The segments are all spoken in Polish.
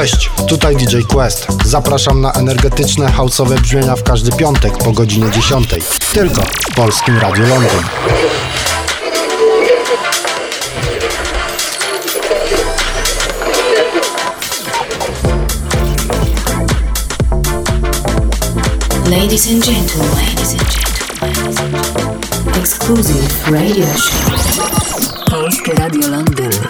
Cześć, tutaj DJ Quest. Zapraszam na energetyczne, houseowe brzmienia w każdy piątek po godzinie 10. Tylko w Polskim Radiu Londyn. Ladies and gentlemen, ladies and gentlemen, exclusive radio show. Polskie Radio Londyn.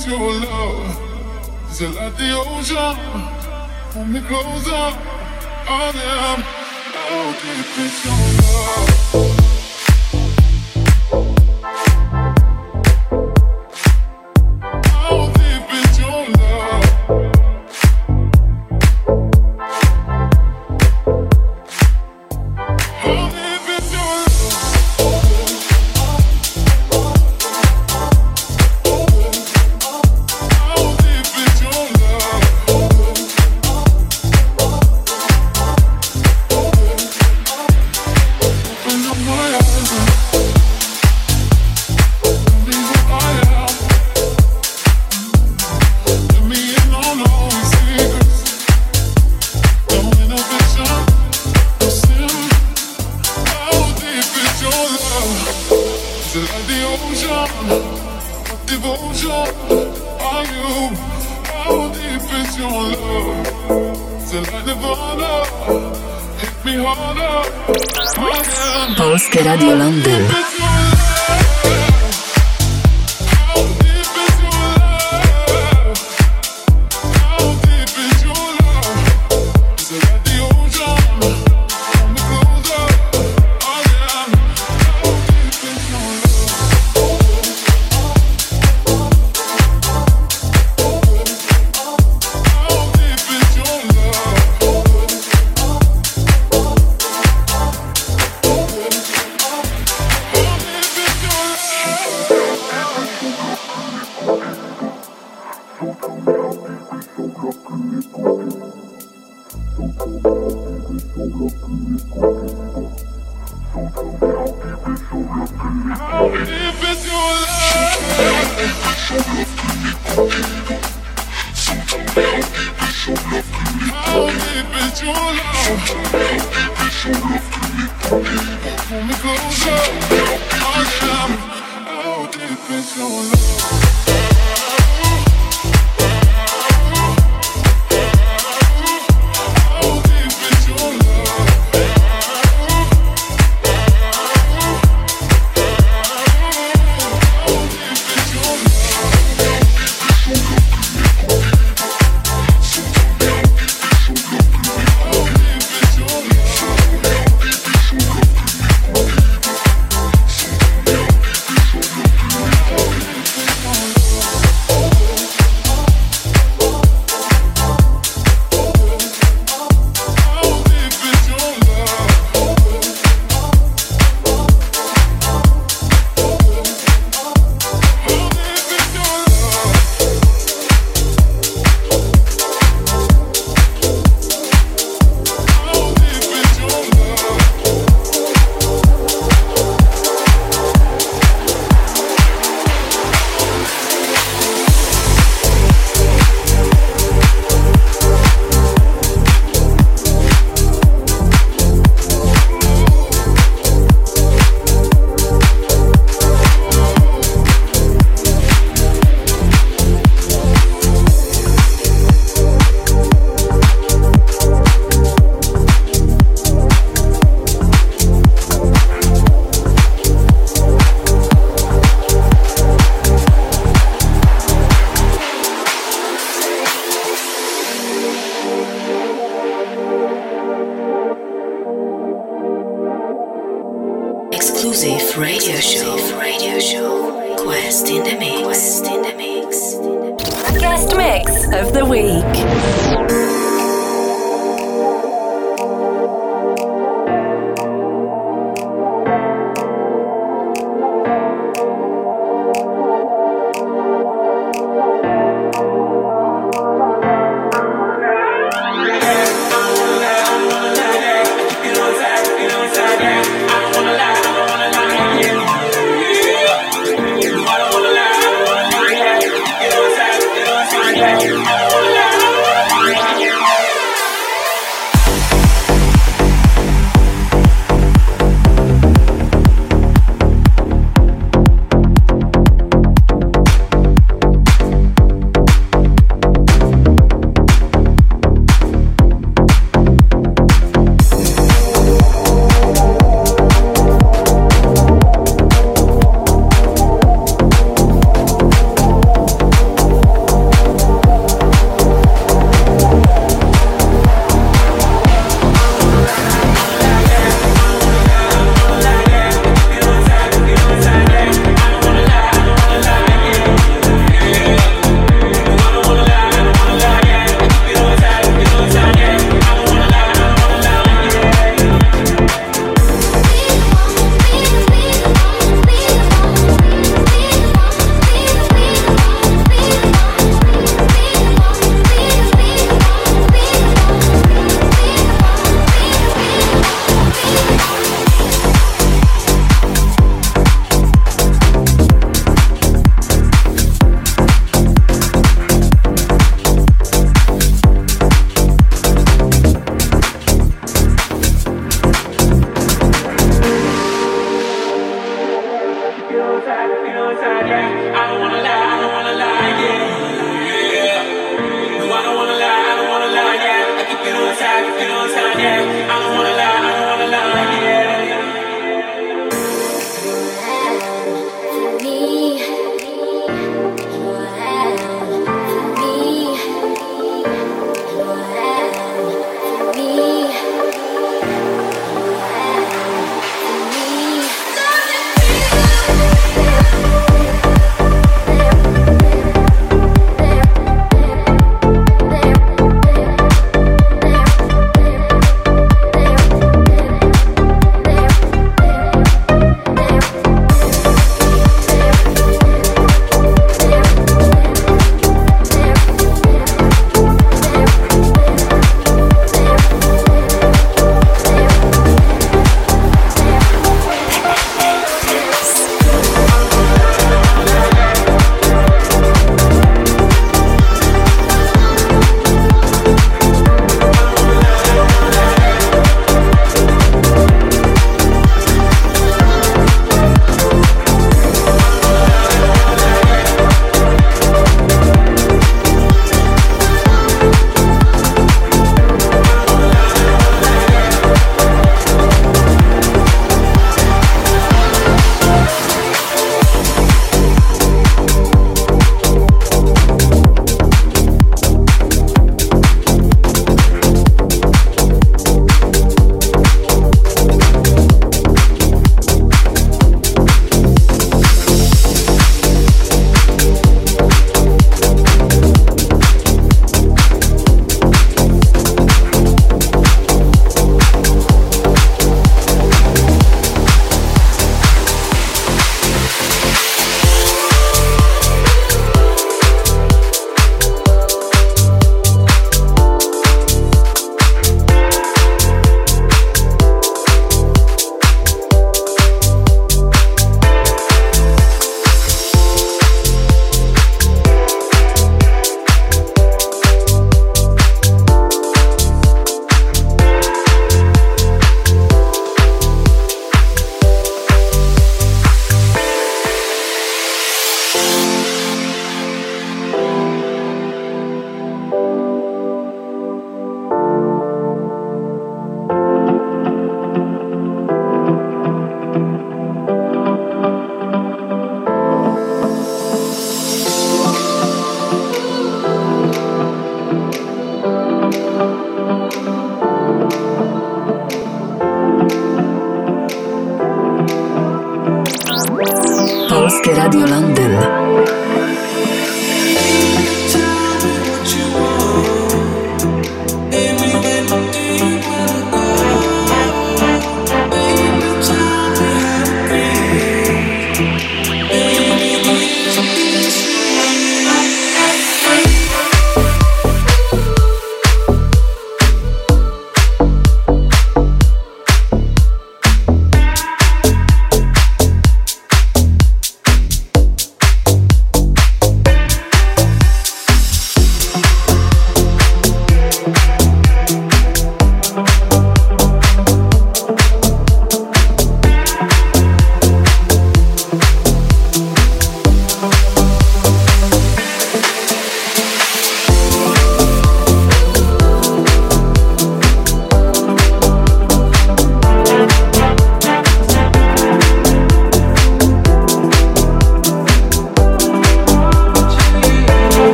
miss your love. Still at the ocean, Pull me closer. I am, how deep is your love?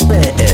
where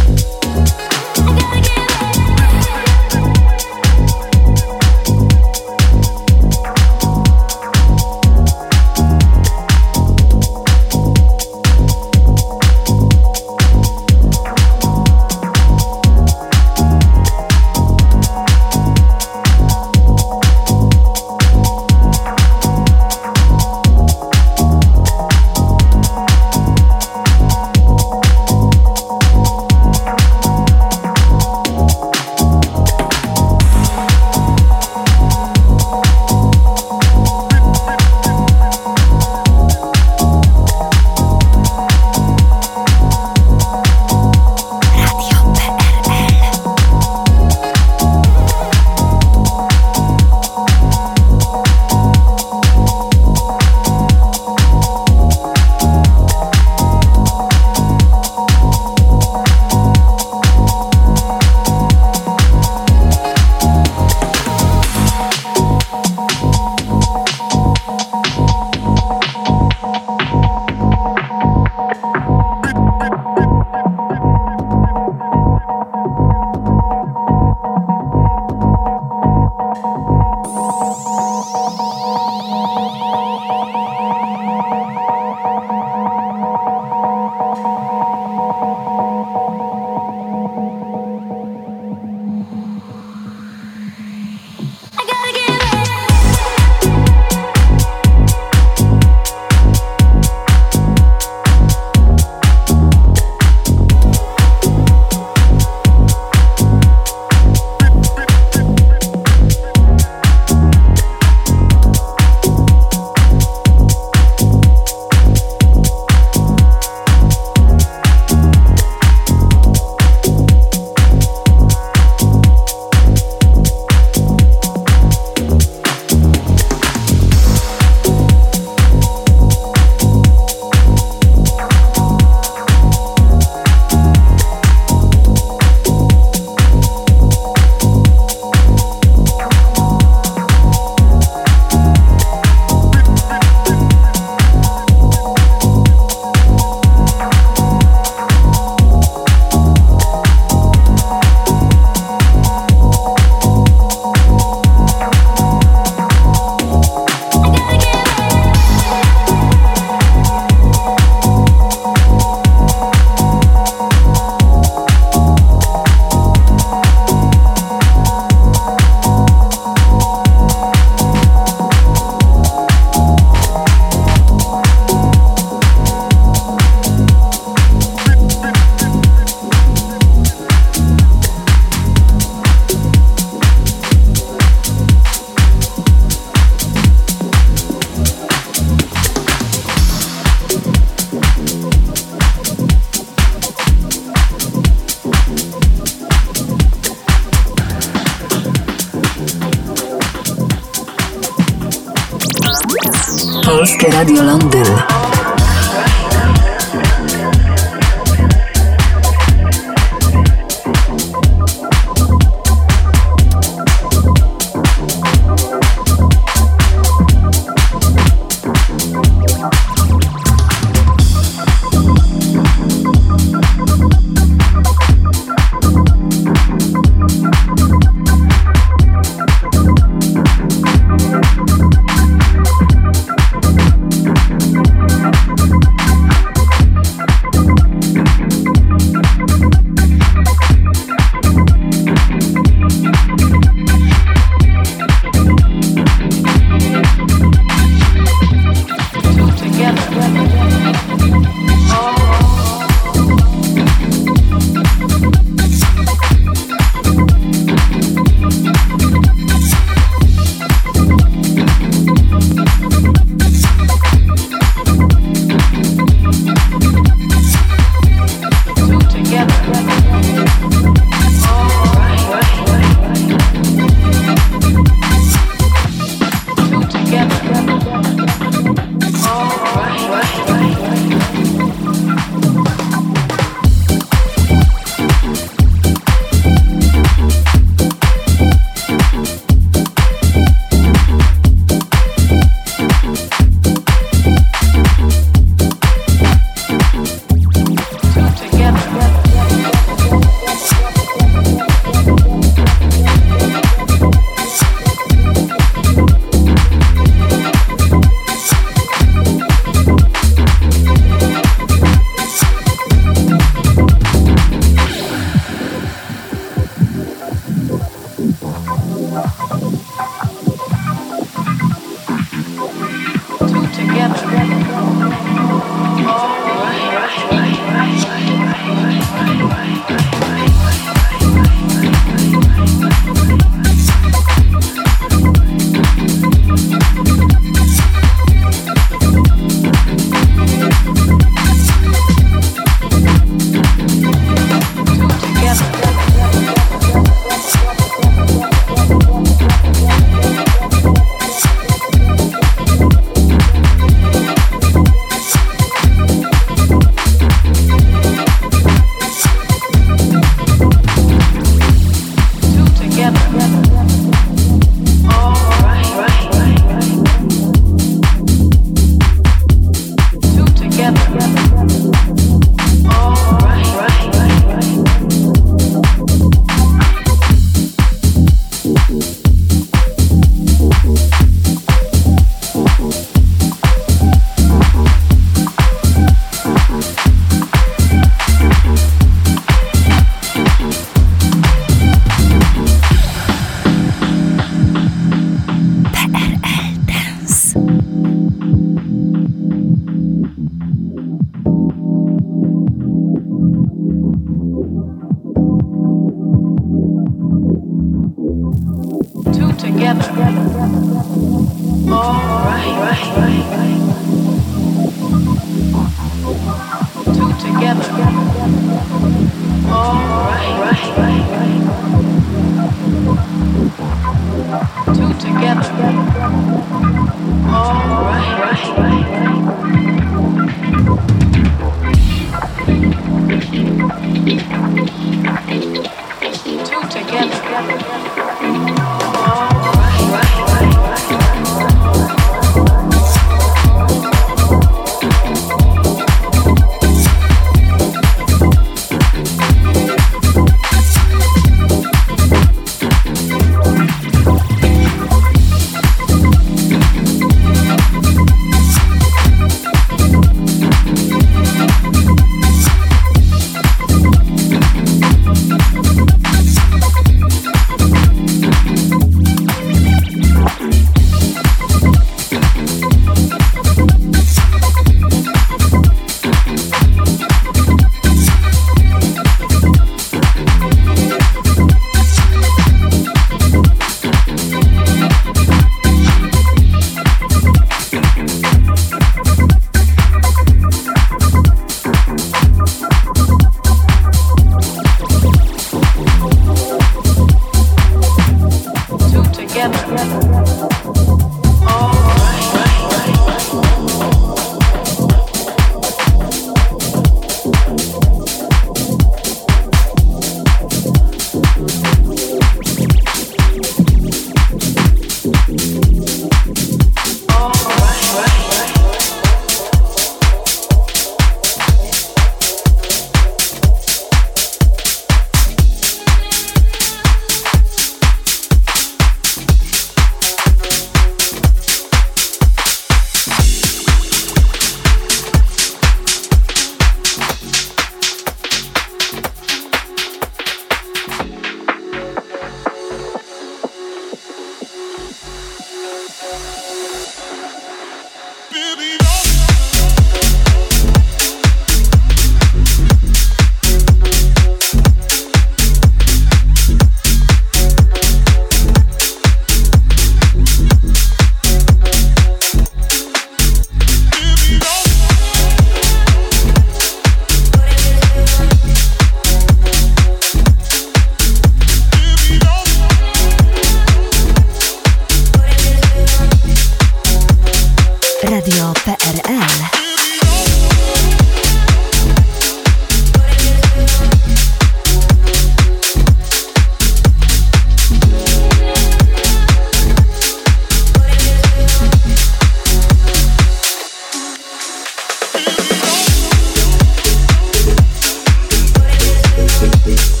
Peace.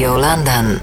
Radio London.